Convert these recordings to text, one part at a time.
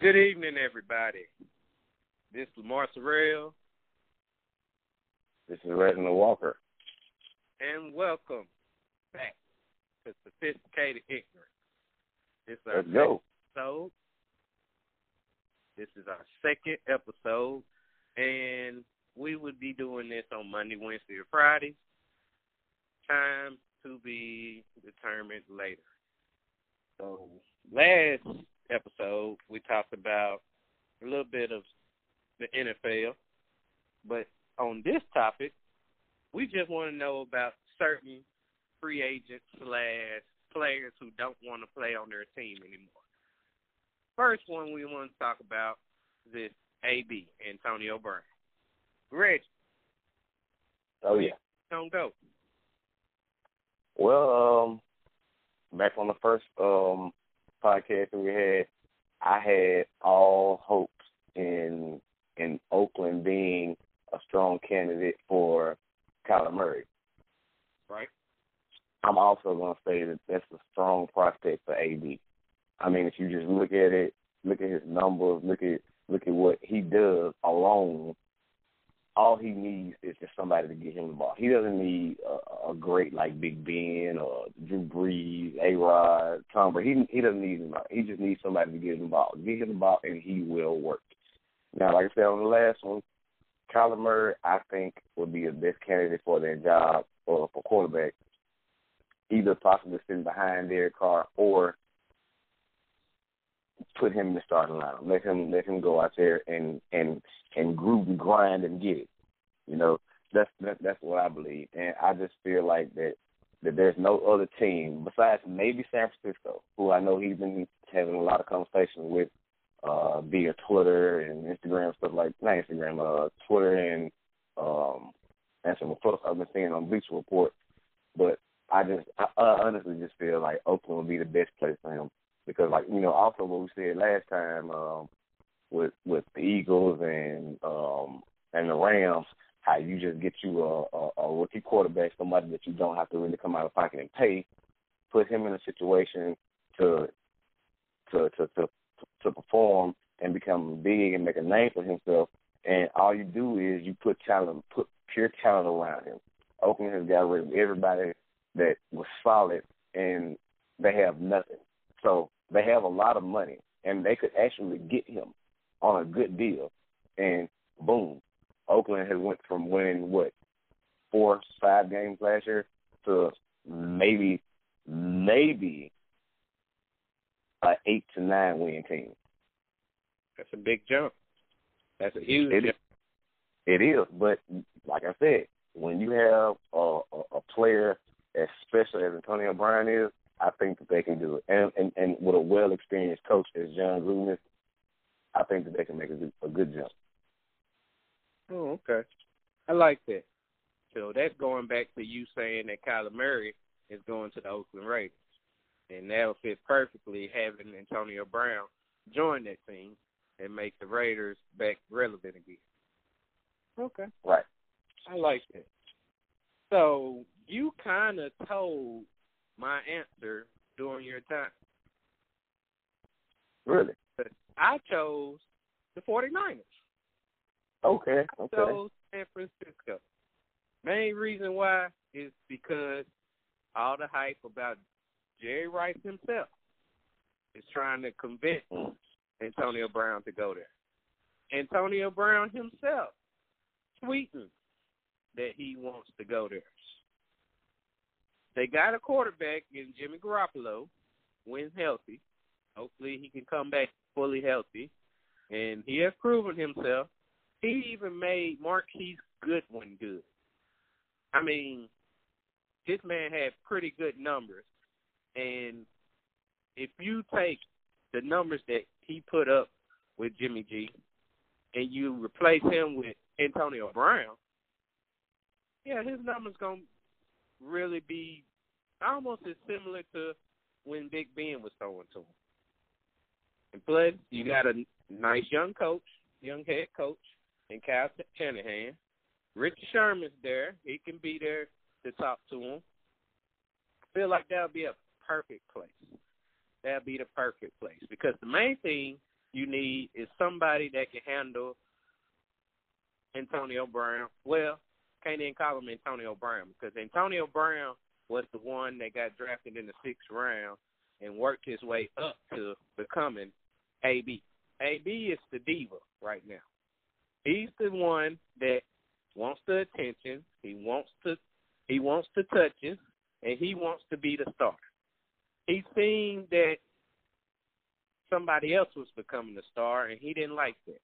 Good evening, everybody. This is Lamar Sorrell. This is Reginald Walker. And welcome back to Sophisticated Ignorance. This is our Let's go. episode. This is our second episode. And we would be doing this on Monday, Wednesday, or Friday. Time to be determined later. So last episode we talked about a little bit of the NFL, but on this topic, we just want to know about certain free agents slash players who don't want to play on their team anymore. First one we want to talk about is AB, Antonio Brown. Reg. Oh yeah. Don't go. Well, um, back on the first um podcast that we had, I had all hopes in in Oakland being a strong candidate for Kyler Murray. Right. I'm also going to say that that's a strong prospect for AB. I mean, if you just look at it, look at his numbers, look at look at what he does alone all he needs is just somebody to get him the ball. He doesn't need a, a great like Big Ben or Drew Brees, A Rod, Tom Brady. He he doesn't need him. He just needs somebody to get him the ball. Get him the ball, and he will work. Now, like I said on the last one, Kyler Murray, I think would be the best candidate for that job or for quarterback. Either possibly sitting behind Derek Carr or put him in the starting lineup. Let him let him go out there and and and groove and grind and get it. You know, that's that, that's what I believe, and I just feel like that that there's no other team besides maybe San Francisco, who I know he's been having a lot of conversations with uh via Twitter and Instagram stuff like not Instagram, uh Twitter and um and some posts I've been seeing on Bleacher Report. But I just I, I honestly just feel like Oakland would be the best place for him because like you know also what we said last time um, with with the Eagles and um, and the Rams, how you just get you a, a, a rookie quarterback, somebody that you don't have to really come out of pocket and pay, put him in a situation to to to to, to perform and become big and make a name for himself. And all you do is you put talent, put pure talent around him. Oakland has got rid of everybody that was solid, and they have nothing. So they have a lot of money, and they could actually get him on a good deal. And boom, Oakland has went from winning what four, five games last year to maybe, maybe a eight to nine win team. That's a big jump. That's a huge it jump. Is, it is, but like I said, when you have a, a, a player as special as Antonio Brown is, I think that they can do it. And and, and with a well experienced coach as Jon Gruden, I think that they can make a good, a good jump. Oh, okay. I like that. So that's going back to you saying that Kyler Murray is going to the Oakland Raiders. And that will fit perfectly having Antonio Brown join that team and make the Raiders back relevant again. Okay. Right. I like that. So you kind of told my answer during your time. Really? I chose the 49ers. Okay. Okay. I chose San Francisco. Main reason why is because all the hype about Jerry Rice himself is trying to convince mm. Antonio Brown to go there. Antonio Brown himself tweeting that he wants to go there. They got a quarterback in Jimmy Garoppolo when healthy. Hopefully he can come back fully healthy. And he has proven himself. He even made Marquise Goodwin good. I mean, this man had pretty good numbers. And if you take the numbers that he put up with Jimmy G and you replace him with Antonio Brown, yeah, his numbers gonna really be almost as similar to when Big Ben was throwing to him. And plus, you got a nice young coach, young head coach, and Kyle Shanahan. Richard Sherman's there. He can be there to talk to him. I feel like that would be a perfect place. That would be the perfect place because the main thing you need is somebody that can handle Antonio Brown. Well, can't even call him Antonio Brown because Antonio Brown was the one that got drafted in the sixth round and worked his way up to becoming AB. AB is the diva right now. He's the one that wants the attention. He wants to he wants to touch it, and he wants to be the star. He's seen that somebody else was becoming the star, and he didn't like that.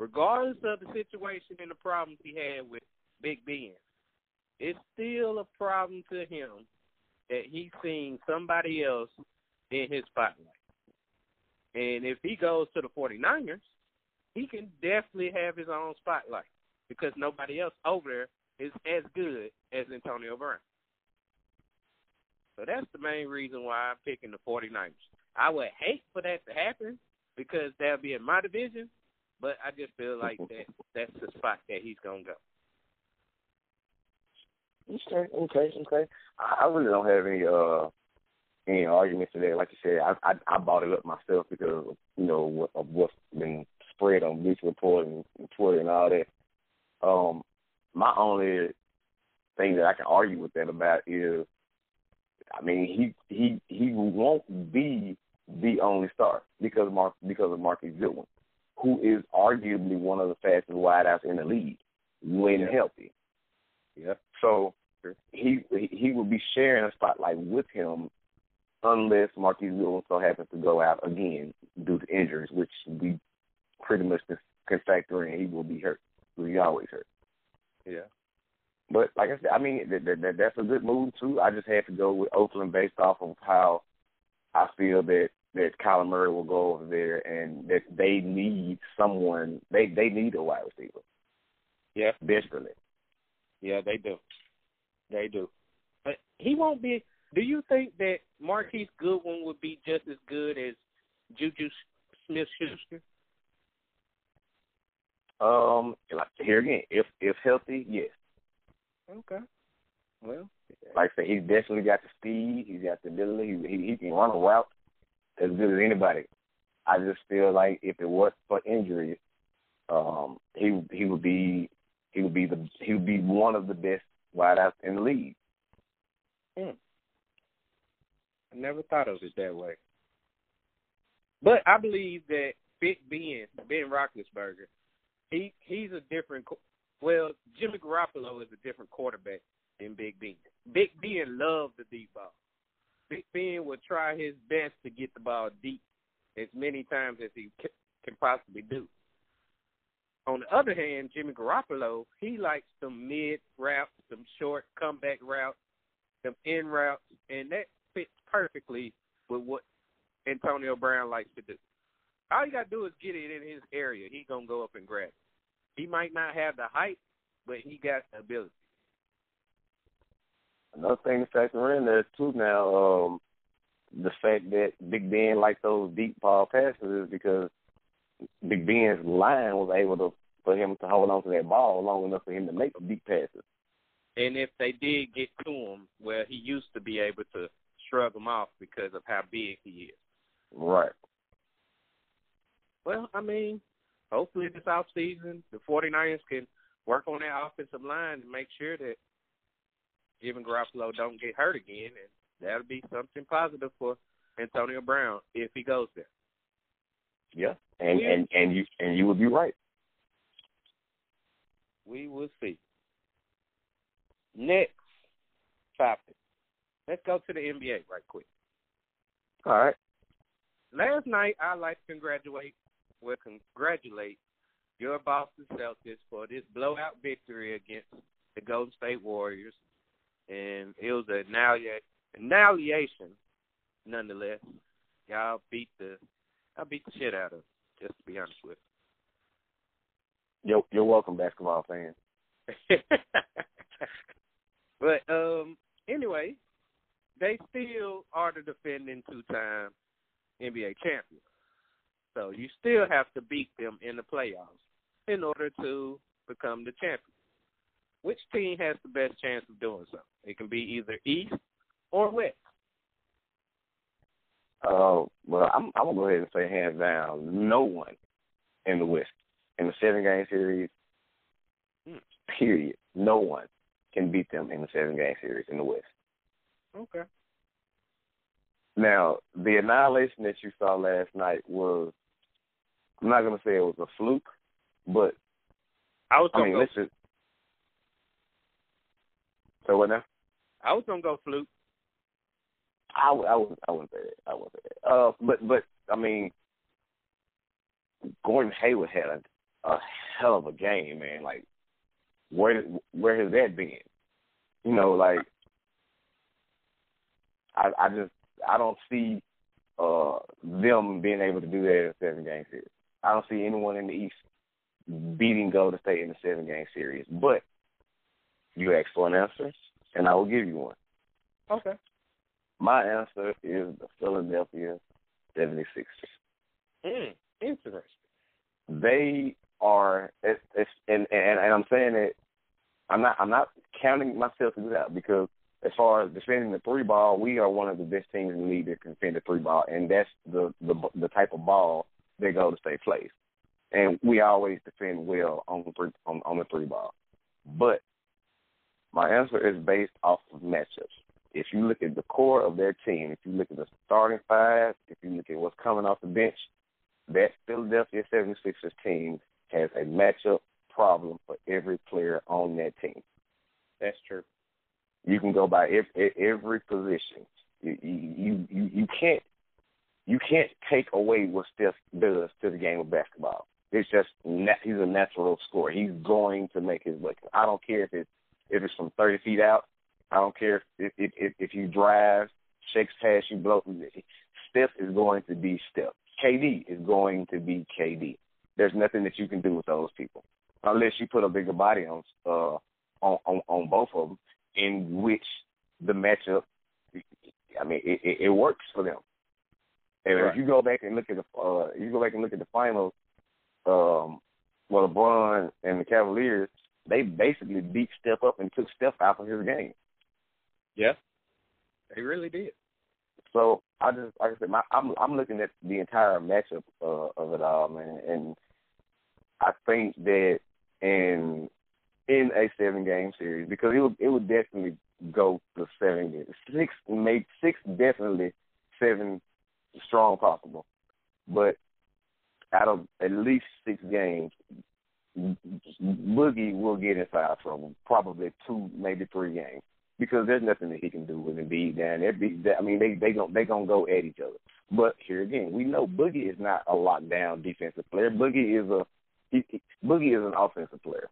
Regardless of the situation and the problems he had with Big Ben, it's still a problem to him that he's seen somebody else in his spotlight. And if he goes to the 49ers, he can definitely have his own spotlight because nobody else over there is as good as Antonio Brown. So that's the main reason why I'm picking the 49ers. I would hate for that to happen because that'll be in my division, but I just feel like that that's the spot that he's gonna go. Okay, okay, okay. I, I really don't have any uh any arguments today. Like you said, I I, I bought it up myself because of, you know what, of what's been spread on Bleacher Report and, and Twitter and all that. Um, my only thing that I can argue with that about is, I mean, he he he won't be the only star because of Mark because of Marquise Goodwin, who is arguably one of the fastest wideouts in the league when yeah. healthy. Yeah. So he he will be sharing a spotlight with him unless Marquise Goodwin so happens to go out again due to injuries, which we pretty much can factor in. He will be hurt. He always hurt. Yeah. But like I said, I mean that, that, that's a good move too. I just had to go with Oakland based off of how I feel that that Kyler Murray will go over there and that they need someone. They they need a wide receiver. Yeah, desperately. Yeah, they do. They do. But he won't be. Do you think that Marquise Goodwin would be just as good as Juju Smith Schuster? Um, like here again, if if healthy, yes. Okay. Well, like I said, he's definitely got the speed. He's got the ability. He, he, he can run a route as good as anybody. I just feel like if it was for injuries, um, he he would be he would be the he would be one of the best wideouts in the league. Hmm. I never thought of it that way. But I believe that Big Ben, Ben Roethlisberger, he he's a different. Well, Jimmy Garoppolo is a different quarterback than Big Ben. Big Ben loves the deep ball. Big Ben would try his best to get the ball deep as many times as he can possibly do. On the other hand, Jimmy Garoppolo, he likes some mid short comeback routes, some in routes, and that fits perfectly with what Antonio Brown likes to do. All you gotta do is get it in his area. He gonna go up and grab it. He might not have the height, but he got the ability. Another thing to factor in there too now, um, the fact that Big Ben likes those deep ball passes is because Big Ben's line was able to for him to hold on to that ball long enough for him to make deep passes. And if they did get to him, well, he used to be able to shrug them off because of how big he is. Right. Well, I mean, hopefully this off season the 49ers can work on that offensive line and make sure that Jimmy Garoppolo don't get hurt again, and that'll be something positive for Antonio Brown if he goes there. Yeah, and and and you and you would be right. We will see. Next topic. Let's go to the NBA right quick. All right. Last night, I'd like to congratulate, well, congratulate your Boston Celtics for this blowout victory against the Golden State Warriors, and it was an annihilation, nonetheless. Y'all beat the, I beat the shit out of, just to be honest with. You're, you're welcome, basketball fans. but um, anyway, they still are the defending two-time NBA champions. So you still have to beat them in the playoffs in order to become the champion. Which team has the best chance of doing so? It can be either East or West. Uh, well, I'm I'm gonna go ahead and say hands down, no one in the West in the seven game series. Hmm. Period. No one can beat them in the seven game series in the West. Okay. Now, the annihilation that you saw last night was I'm not gonna say it was a fluke, but I was I mean, go. let's so what now? I was gonna go fluke. I, I would I wouldn't say that. I wouldn't say that. Uh, but but I mean, Gordon Hayward had a, a hell of a game, man. Like, where where has that been? You know, like I I just I don't see uh them being able to do that in a seven game series. I don't see anyone in the East beating Golden State in a seven game series. But you asked for an answer, and I will give you one. Okay. My answer is the Philadelphia 76ers. Mm, interesting. They are, it's, it's, and, and and I'm saying that I'm not I'm not counting myself to do that because as far as defending the three ball, we are one of the best teams in the league that can defend the three ball, and that's the the the type of ball that Golden State plays, and we always defend well on the three on, on the three ball. But my answer is based off of matchups. If you look at the core of their team, if you look at the starting five, if you look at what's coming off the bench, that Philadelphia 76ers team has a matchup problem for every player on that team. That's true. You can go by every, every position. You, you you you can't you can't take away what Steph does to the game of basketball. It's just he's a natural scorer. He's going to make his way. I don't care if it's if it's from thirty feet out. I don't care if if if, if you drive, shakes past you, blow. Steph is going to be Steph. KD is going to be KD. There's nothing that you can do with those people unless you put a bigger body on uh on on, on both of them, in which the matchup. I mean, it, it, it works for them. And Right. if you go back and look at the uh, you go back and look at the finals, um, well, LeBron and the Cavaliers, they basically beat Steph up and took Steph out of his game. Yeah. They really did. So I just like I said, my, I'm I'm looking at the entire matchup uh, of it all, man, and I think that in in a seven game series because it would it would definitely go to seven games, six maybe six definitely seven strong possible, but out of at least six games, Boogie will get in foul trouble, probably two maybe three games because there's nothing that he can do with Embiid down there. I mean, they they gon' they gonna go at each other. But here again, we know Boogie is not a lockdown defensive player. Boogie is a he, he, Boogie is an offensive player.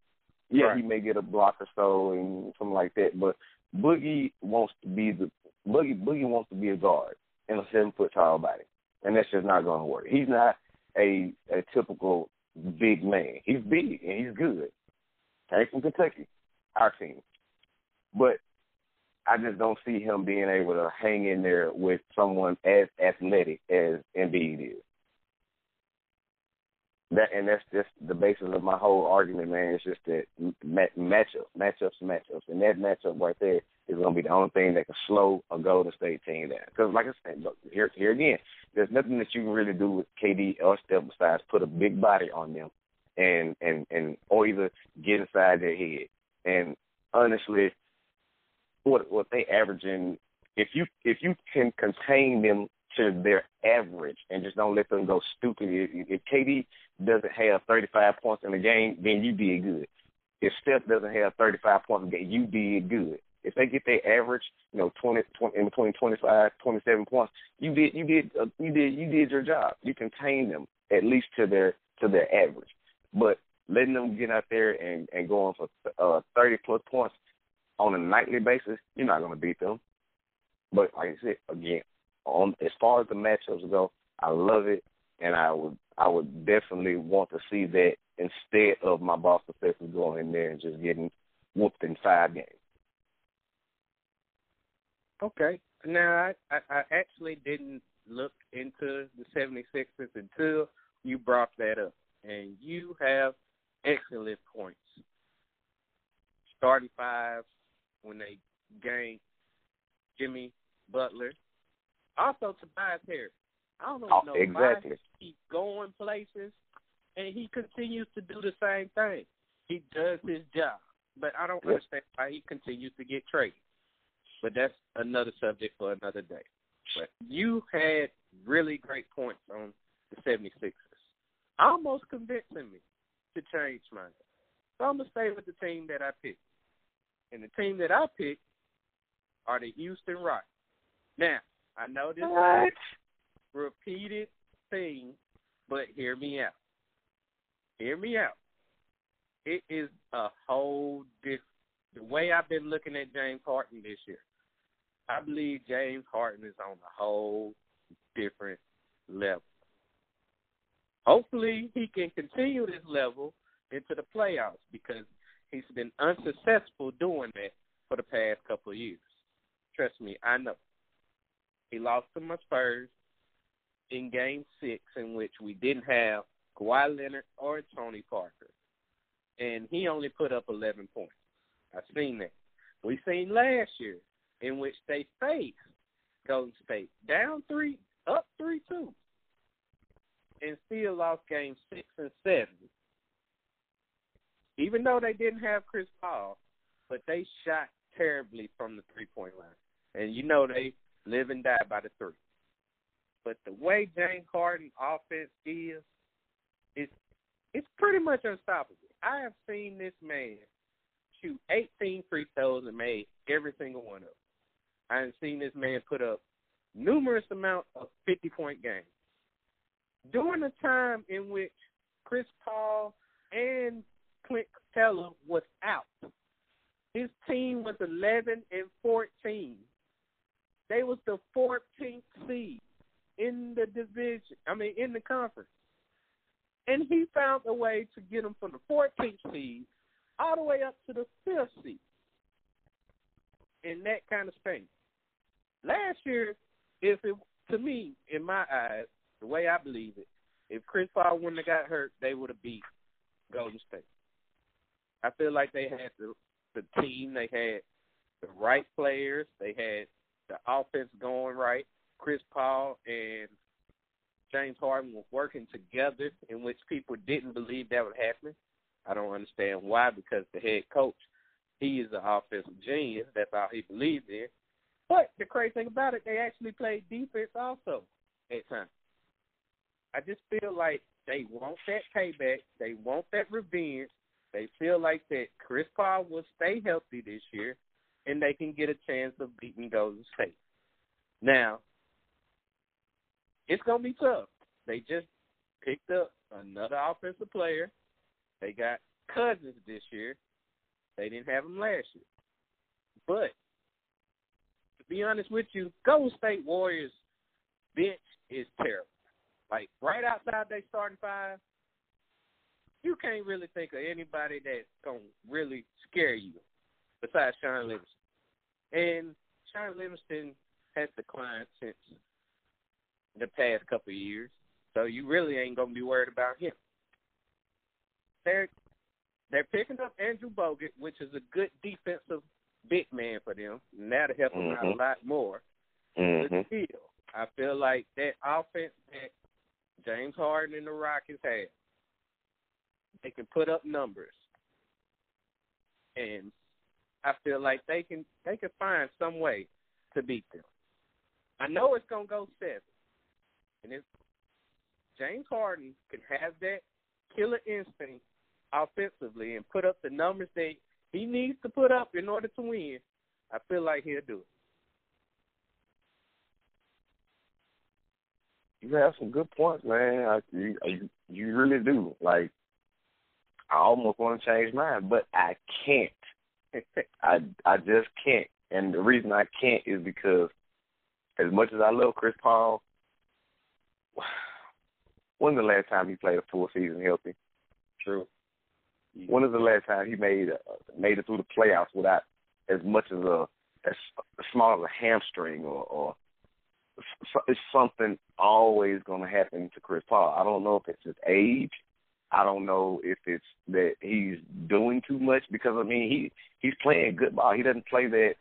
Yeah, Right. he may get a block or so and something like that, but Boogie wants to be the Boogie Boogie wants to be a guard in a seven foot tall body, and that's just not going to work. He's not a a typical big man. He's big and he's good. Came from Kentucky, our team, but I just don't see him being able to hang in there with someone as athletic as Embiid is. That and that's just the basis of my whole argument, man. It's just that ma- matchups, matchups, matchups, and that matchup right there is going to be the only thing that can slow a Golden State team down. Because, like I said, look, here, here again, there's nothing that you can really do with KD or Steph besides put a big body on them, and and and or either get inside their head. And honestly, what what they averaging, if you if you can contain them to their average and just don't let them go stupid. If, if KD doesn't have 35 points in the game, then you did good. If Steph doesn't have 35 points in the game, you did good. If they get their average, you know, 20, 20 in between 25, 27 points, you did you did uh, you did you did your job. You contained them at least to their to their average. But letting them get out there and and going for uh, 30 plus points on a nightly basis, you're not going to beat them. But like I said again, on as far as the matchups go, I love it, and I would I would definitely want to see that instead of my Boston Celtics going in there and just getting whooped in five games. Okay. Now, I, I, actually didn't look into the 76ers until you brought that up. And you have excellent points. Starting five when they gained Jimmy Butler, Also, Tobias Harris. I don't know, Oh, know exactly. why he keep going places, and he continues to do the same thing. He does his job, but I don't Yep. understand why he continues to get traded. But that's another subject for another day. But you had really great points on the 76ers, almost convincing me to change mine. So I'm gonna stay with the team that I picked, and the team that I picked are the Houston Rockets. Now I know this is a repeated thing, but hear me out. Hear me out. It is a whole different. The way I've been looking at James Harden this year, I believe James Harden is on a whole different level. Hopefully, he can continue this level into the playoffs because he's been unsuccessful doing that for the past couple of years. Trust me, I know. He lost to my Spurs in Game Six, in which we didn't have Kawhi Leonard or Tony Parker, and he only put up 11 points. I've seen that. We seen last year in which they faced Golden State down three, up three two, and still lost Game Six and Seven. Even though they didn't have Chris Paul, but they shot terribly from the three point line, and you know they live and die by the three. But the way James Harden offense is, it's it's pretty much unstoppable. I have seen this man shoot 18 free throws and made every single one of them. I have seen this man put up numerous amount of 50 point games. During the time in which Chris Paul and Clint Capela was out, his team was 11 and 14. They was the 14th seed in the division. I mean, in the conference, and he found a way to get them from the 14th seed all the way up to the fifth seed in that kind of space. Last year, if it to me, in my eyes, the way I believe it, if Chris Paul wouldn't have got hurt, they would have beat Golden State. I feel like they had the the team, they had the right players, they had the offense going right. Chris Paul and James Harden were working together, in which people didn't believe that would happen. I don't understand why, because the head coach, he is an offensive genius. That's all he believes in. But the crazy thing about it, they actually played defense also at times. I just feel like they want that payback. They want that revenge. They feel like that Chris Paul will stay healthy this year, and they can get a chance of beating Golden State. Now, it's gonna be tough. They just picked up another offensive player. They got Cousins this year. They didn't have him last year. But to be honest with you, Golden State Warriors bench is terrible. Like right outside they starting five, you can't really think of anybody that's gonna really scare you besides Shaun Livingston. And Shaun Livingston has declined since the past couple of years, so you really ain't gonna be worried about him. They're they're picking up Andrew Bogut, which is a good defensive big man for them, and that'll help them out a Mhm. lot more. Mm-hmm. But still, I feel like that offense that James Harden and the Rockets have, they can put up numbers, and I feel like they can they can find some way to beat them. I know it's gonna go seven, and if James Harden can have that killer instinct offensively and put up the numbers that he needs to put up in order to win, I feel like he'll do it. You have some good points, man. I, you, you you really do. Like, I almost want to change mine, but I can't. I I just can't. And the reason I can't is because, as much as I love Chris Paul, when the last time he played a full season healthy? True. When is the last time he made uh, made it through the playoffs without as much as a as small as a hamstring or, or it's something always going to happen to Chris Paul. I don't know if it's his age. I don't know if it's that he's doing too much because I mean he he's playing good ball. He doesn't play that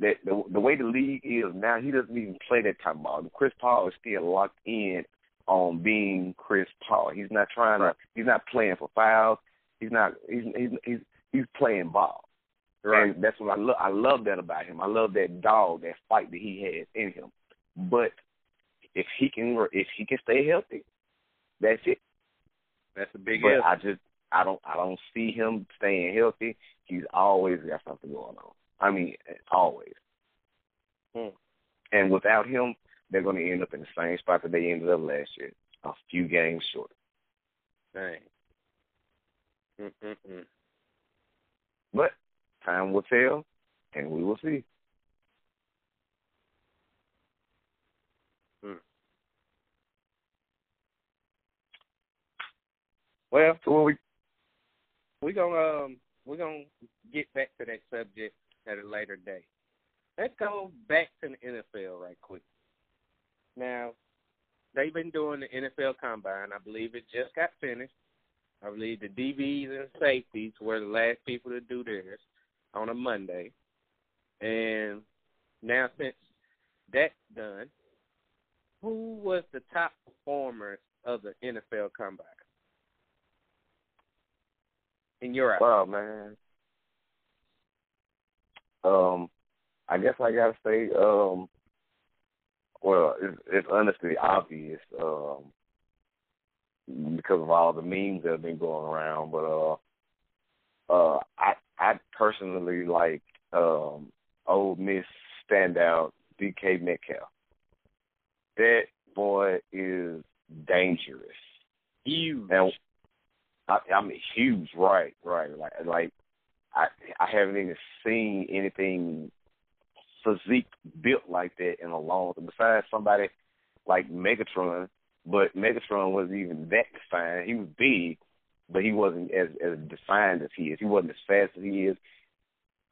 that the the way the league is now, he doesn't even play that type of ball. Chris Paul is still locked in on being Chris Paul. He's not trying right. to. He's not playing for fouls. He's not. He's he's he's, he's playing ball. Right. And that's what I love. I love that about him. I love that dog, that fight that he has in him. But if he can, if he can stay healthy, that's it. That's a big but if. I just, I don't, I don't see him staying healthy. He's always got something going on. I mean, always. Hmm. And without him, they're going to end up in the same spot that they ended up last year, a few games short. Dang. Mm-mm-mm. But time will tell, and we will see. Hmm. Well, so we we gonna um we're gonna get back to that subject at a later day. Let's go back to the NFL right quick. Now, they've been doing the NFL Combine. I believe it just got finished. I believe the DBs and safeties were the last people to do theirs on a Monday. And now, since that's done, who was the top performers of the NFL Combine? In your eyes? Wow, man. Um, I guess I gotta say, um, well, it's, it's honestly obvious, um, because of all the memes that have been going around. But uh, uh, I I personally like um, Ole Miss standout DK Metcalf. That boy is dangerous. Huge. And I, I mean, huge, right, right. Like, like I, I haven't even seen anything physique built like that in a long time. Besides somebody like Megatron, but Megatron wasn't even that defined. He was big, but he wasn't as as defined as he is. He wasn't as fast as he is.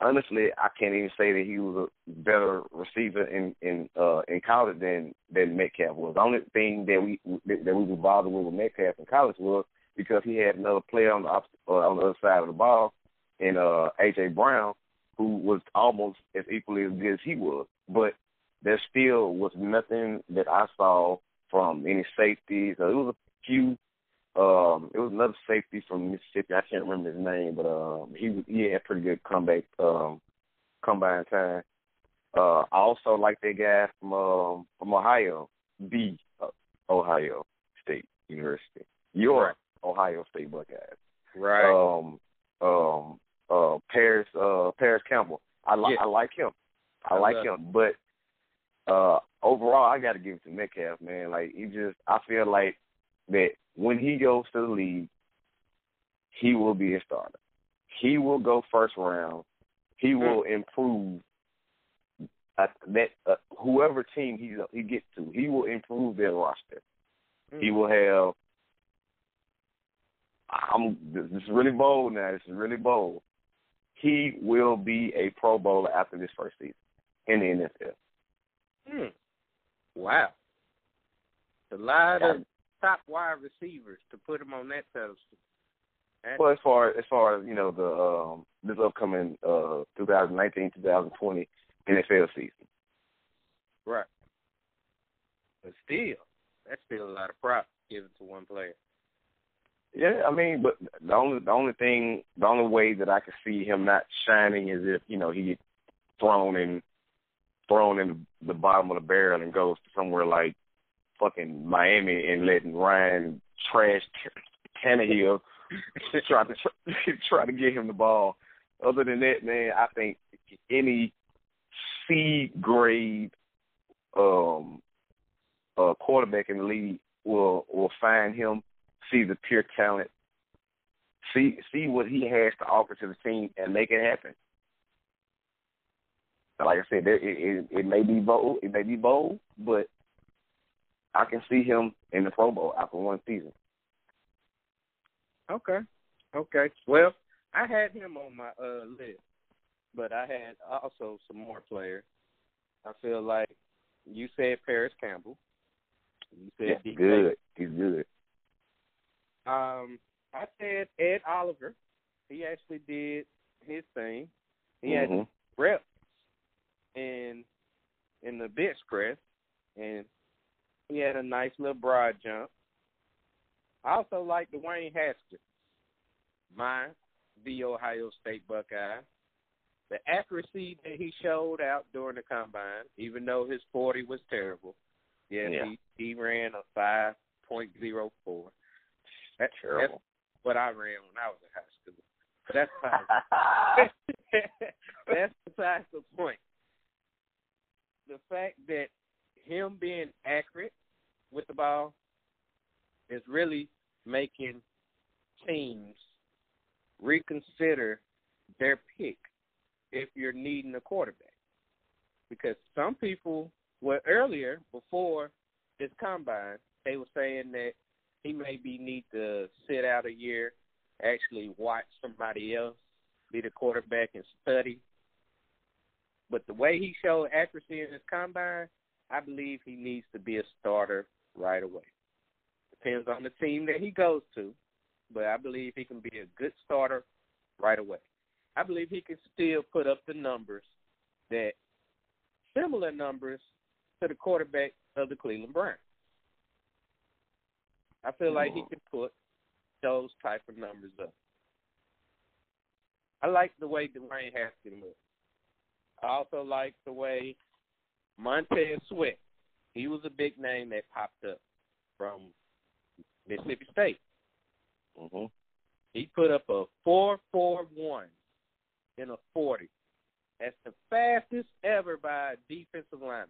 Honestly, I can't even say that he was a better receiver in in uh in college than than Metcalf was. The only thing that we that we were bothered with with Metcalf in college was because he had another player on the uh, on the other side of the ball, in uh AJ Brown, who was almost as equally as good as he was. But there still was nothing that I saw from any safeties. Uh, it was a few. Um, it was another safety from Mississippi. I can't remember his name, but um, he he had pretty good comeback um, combine time. Uh, I also like that guy from um, from Ohio, B uh, Ohio State University. Your Right. Ohio State Buckeyes. right. Um, um, uh, Paris, uh, Parris Campbell. I like, Yeah. I like him. I, I like him, but uh, overall, I got to give it to Metcalf, man. Like he just, I feel like that when he goes to the league, he will be a starter. He will go first round. He will improve. Uh, that uh, whoever team he he gets to, he will improve their roster. Mm. He will have. I'm. This is really bold now. This is really bold. He will be a Pro Bowler after this first season in the NFL. Hmm. Wow. A lot of top wide receivers to put him on that pedestal. That's- Well, as far as far as you know, the um, this upcoming uh 2019-2020 NFL season. Right. But still, that's still a lot of props given to one player. Yeah, I mean, but the only the only thing, the only way that I could see him not shining is if you know he thrown in thrown in the bottom of the barrel and goes to somewhere like fucking Miami and letting Ryan trash Tannehill try to try to get him the ball. Other than that, man, I think any C grade um uh quarterback in the league will will find him, see the pure talent, see see what he has to offer to the team and make it happen. Like I said, there, it, it it may be bold, it may be bold, but I can see him in the Pro Bowl after one season. Okay. Okay. Well, I had him on my uh list, but I had also some more players. I feel like you said Parris Campbell. You said Yeah, good. He's good. Um, I said Ed Oliver. He actually did his thing. He had Mhm. reps, in in the bench press, and he had a nice little broad jump. I also like Dwayne Haskins, my the Ohio State Buckeye. The accuracy that he showed out during the combine, even though his forty was terrible, yes, Yeah. he he ran a five point zero four. That's Terrible. That's what I ran when I was in high school. But that's besides, that's besides the point. The fact that him being accurate with the ball is really making teams reconsider their pick if you're needing a quarterback. Because some people, well, earlier, before this combine, they were saying that he maybe need to sit out a year, actually watch somebody else be the quarterback and study. But the way he showed accuracy in his combine, I believe he needs to be a starter right away. Depends on the team that he goes to, but I believe he can be a good starter right away. I believe he can still put up the numbers that similar numbers to the quarterback of the Cleveland Browns. I feel like he can put those type of numbers up. I like the way Dwayne Haskins looks. I also like the way Montez Sweat. He was a big name that popped up from Mississippi State. hmm He put up a four four one in a forty. That's the fastest ever by a defensive lineman.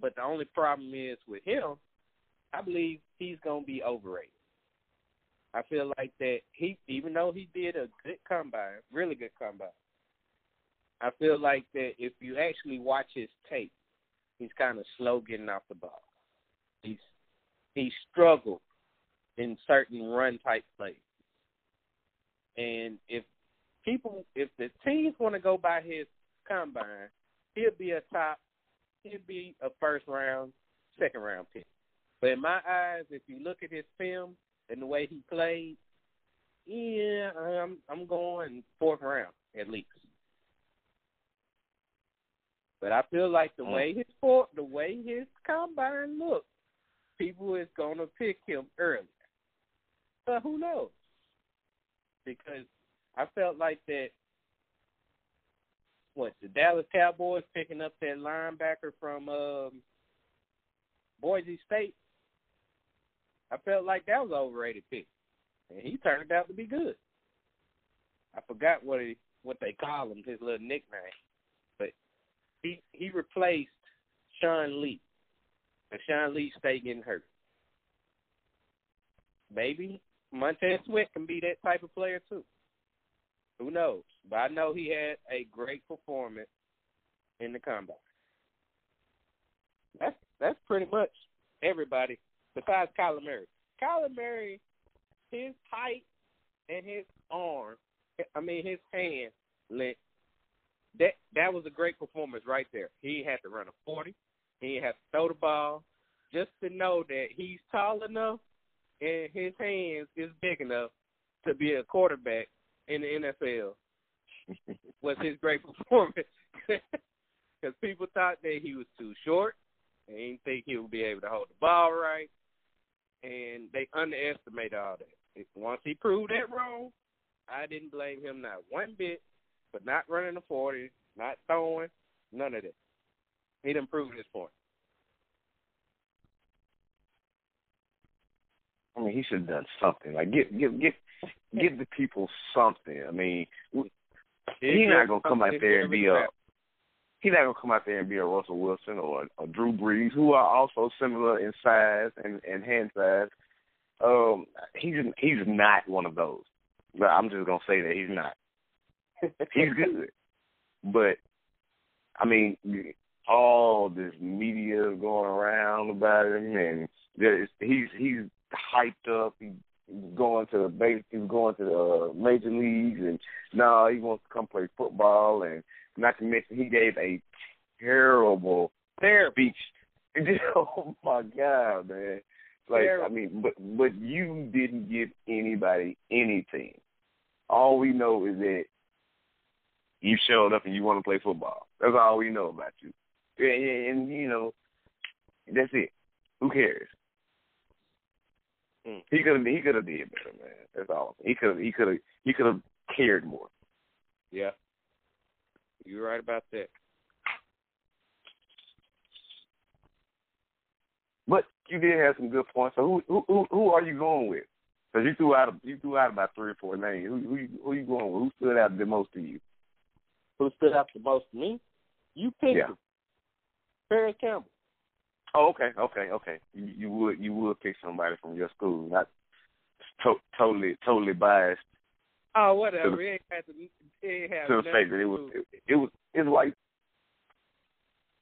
But the only problem is with him, I believe he's gonna be overrated. I feel like that he even though he did a good combine, really good combine, I feel like that if you actually watch his tape, he's kind of slow getting off the ball. He's he struggled in certain run type plays. And if people, if the teams want to go by his combine, he'll be a top, he'll be a first round, second round pick. But in my eyes, if you look at his film and the way he played, yeah, I'm I'm going fourth round at least. But I feel like the Mm. way his for the way his combine looks, people is gonna pick him early. But who knows? Because I felt like that what, the Dallas Cowboys picking up that linebacker from um Boise State. I felt like that was an overrated pick. And he turned out to be good. I forgot what he what they call him, his little nickname. But he he replaced Sean Lee. And Sean Lee stayed getting hurt. Maybe Montez Sweat can be that type of player too. Who knows? But I know he had a great performance in the combine. That's that's pretty much everybody besides Kyler Murray. Kyler Murray, his height and his arm, I mean his hand length, that that was a great performance right there. He had to run a forty. He had to throw the ball just to know that he's tall enough and his hands is big enough to be a quarterback in the NFL was his great performance. Because people thought that he was too short. They didn't think he would be able to hold the ball right. And they underestimated all that. Once he proved that wrong, I didn't blame him not one bit for not running the 40, not throwing, none of that. He didn't prove his point. I mean, he should have done something. Like, give give give give the people something. I mean, he's not gonna come out there and be a he's not gonna come out there and be a Russell Wilson or a Drew Brees, who are also similar in size and and hand size. Um, he's he's not one of those. But I'm just gonna say that he's not. He's good, but I mean, all this media going around about him, and there's, he's he's hyped up. He, he's going to the base. He's going to the uh, major leagues, and now he wants to come play football. And not to mention, he gave a terrible speech. oh my god, man! Like Terrible. I mean, but but you didn't give anybody anything. All we know is that you showed up and you want to play football. That's all we know about you. And, and you know, that's it. Who cares? Mm. He could have he could have did better, man. That's all. He could he could have he could have cared more. Yeah. You're right about that. But you did have some good points. So who who who, who are you going with? Because you threw out you threw out about three or four names. Who who you, who you going with? Who stood out the most to you? Who stood out the most to me? You picked Yeah. him. Parris Campbell. Oh, okay, okay, okay. You you would you would pick somebody from your school, not to- totally totally biased Oh, whatever. It had to. It ain't to the fact that it was it, it was it's like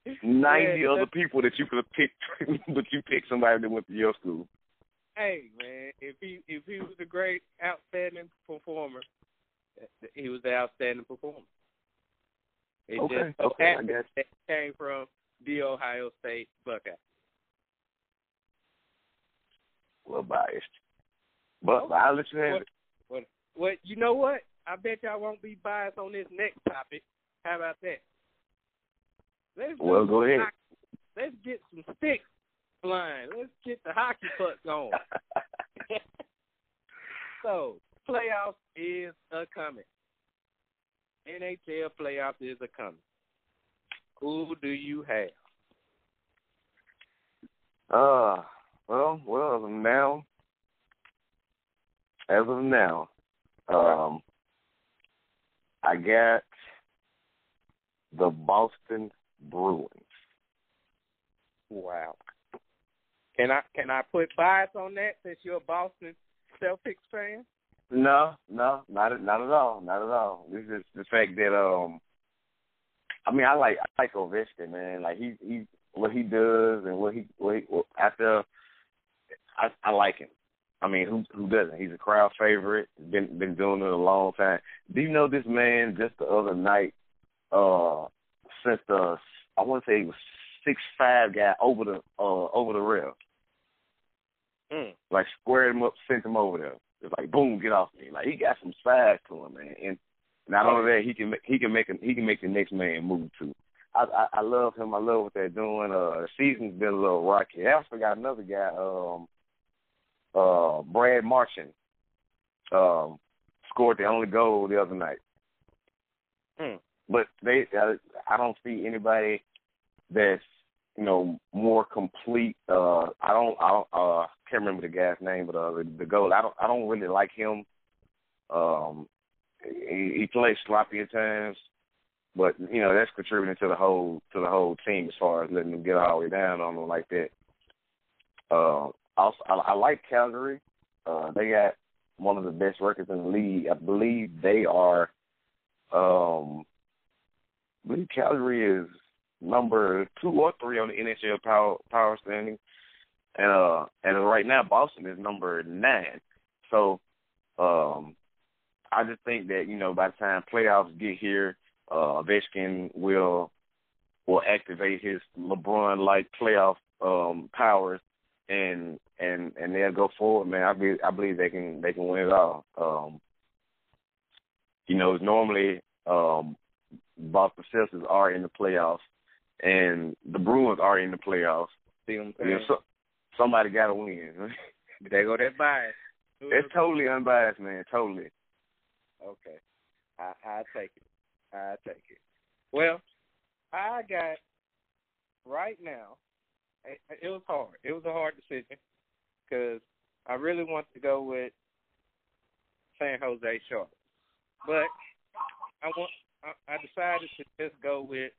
ninety Yeah, other people that you could have picked, but you picked somebody that went to your school. Hey man, if he if he was a great outstanding performer, he was the outstanding performer. It Okay, just so okay, I guess. that came from the Ohio State Buckeye. Well, biased, but I'll let you have it. What? You know what? I bet y'all won't be biased on this next topic. How about that? Let's Well, go ahead. hockey. Let's get some sticks flying. Let's get the hockey pucks on. so, playoffs is a coming. NHL playoffs is a coming. Who do you have? Uh, well, well, as of now, as of now, um, I got the Boston Bruins. Wow. Can I can I put bias on that since you're a Boston Celtics fan? No, no, not not at all, not at all. This is the fact that um, I mean, I like I like Ovechkin, man. Like he he what he does and what he what he what, after I I like him. I mean, who who doesn't? He's a crowd favorite. Been been doing it a long time. Do you know this man? Just the other night, uh, sent the I want to say he was six five guy over the uh over the rail, Mm. like squared him up, sent him over there. It's like boom, get off me. Like he got some size to him, man. And not only that, he can make, he can make a, he can make the next man move too. I, I I love him. I love what they're doing. Uh, the season's been a little rocky. I also got another guy, um, uh, Brad Marchand, um, scored the only goal the other night. Mm. But they, uh, I don't see anybody that's you know more complete. Uh, I don't, I don't, uh, can't remember the guy's name, but uh, the, the goal. I don't, I don't really like him. Um, he, he plays sloppy at times, but you know that's contributing to the whole to the whole team as far as letting them get all the way down on them like that. Uh, I, I like Calgary. Uh, they got one of the best records in the league. I believe they are. Um, I believe Calgary is number two or three on the NHL power power standing, and uh, and right now Boston is number nine. So, um, I just think that you know by the time playoffs get here, uh, Ovechkin will will activate his LeBron-like playoff um, powers, and and and they'll go forward, man. I believe I believe they can they can win it all. Um, you know, normally um, Boston Celtics are in the playoffs, and the Bruins are in the playoffs. See what I'm You saying? know, so, somebody got to win. there go that bias. it's totally unbiased, man. Totally. Okay. I I take it. I take it. Well, I got right now. It, it was hard. It was a hard decision because I really want to go with San Jose Sharks, but I want. I, I decided to just go with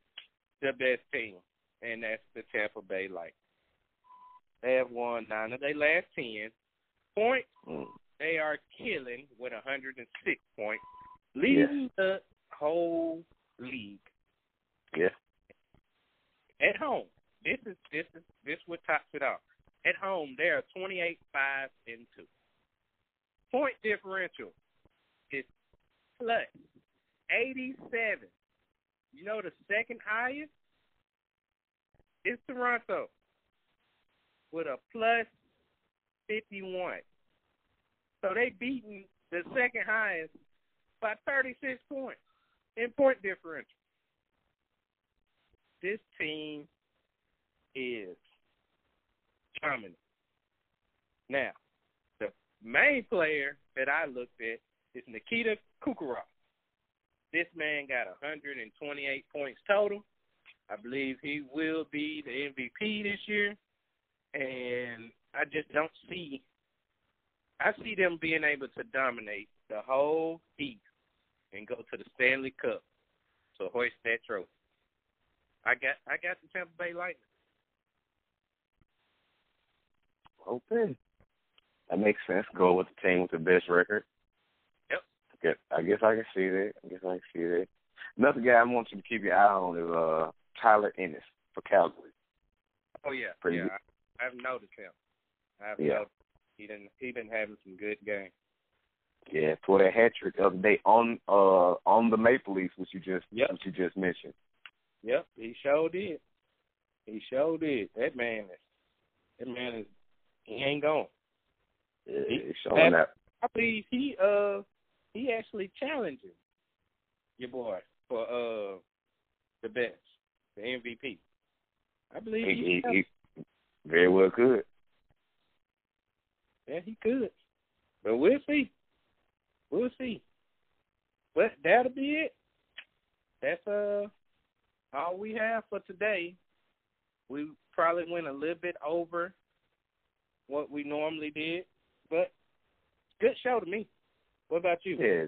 the best team, and that's the Tampa Bay Lightning. They have won nine of their last ten. Points Mm. they are killing with 106 points, leading the whole league Yeah. at home. This is this is this what tops it off. At home, they are 28, five, and two. Point differential is plus 87. You know the second highest is Toronto with a plus 51. So they beating the second highest by 36 points. in point differential. This team is dominant. Now, the main player that I looked at is Nikita Kucherov. This man got 128 points total. I believe he will be the MVP this year, and I just don't see. I see them being able to dominate the whole East and go to the Stanley Cup to hoist that trophy. I got I got the Tampa Bay Lightning. Okay. That makes sense. Go with the team with the best record. Yep. I guess I can see that. I guess I can see that. Another guy I want you to keep your eye on is uh Tyler Ennis for Calgary. Oh yeah, Pretty yeah. good. I, I've noticed him. I've Yeah. noticed he didn't he been having some good games. Yeah, for that hat trick the other day on uh on the Maple Leafs, which you just Yep. which you just mentioned. Yep, he sure did. He sure did. That man is that man is he ain't gone. Yeah, He- it's showing that. I believe he uh he actually challenging your boy for uh the best, the MVP. I believe He, he, he, he very well could. yeah he could, but we'll see. We'll see. But that'll be it. That's uh all we have for today. We probably went a little bit over what we normally did, but good show to me. What about you? Yeah,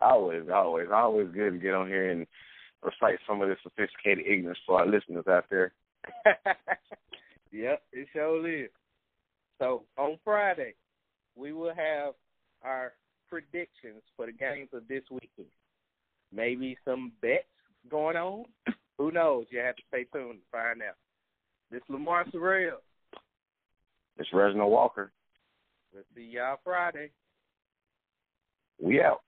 always, always, always good to get on here and recite some of this sophisticated ignorance for our listeners out there. yep, it sure is. So on Friday, we will have our predictions for the games of this weekend. Maybe some bets going on. Who knows? You have to stay tuned to find out. This Lamar Sorrell. It's Reginald Walker. We'll see y'all Friday. We out.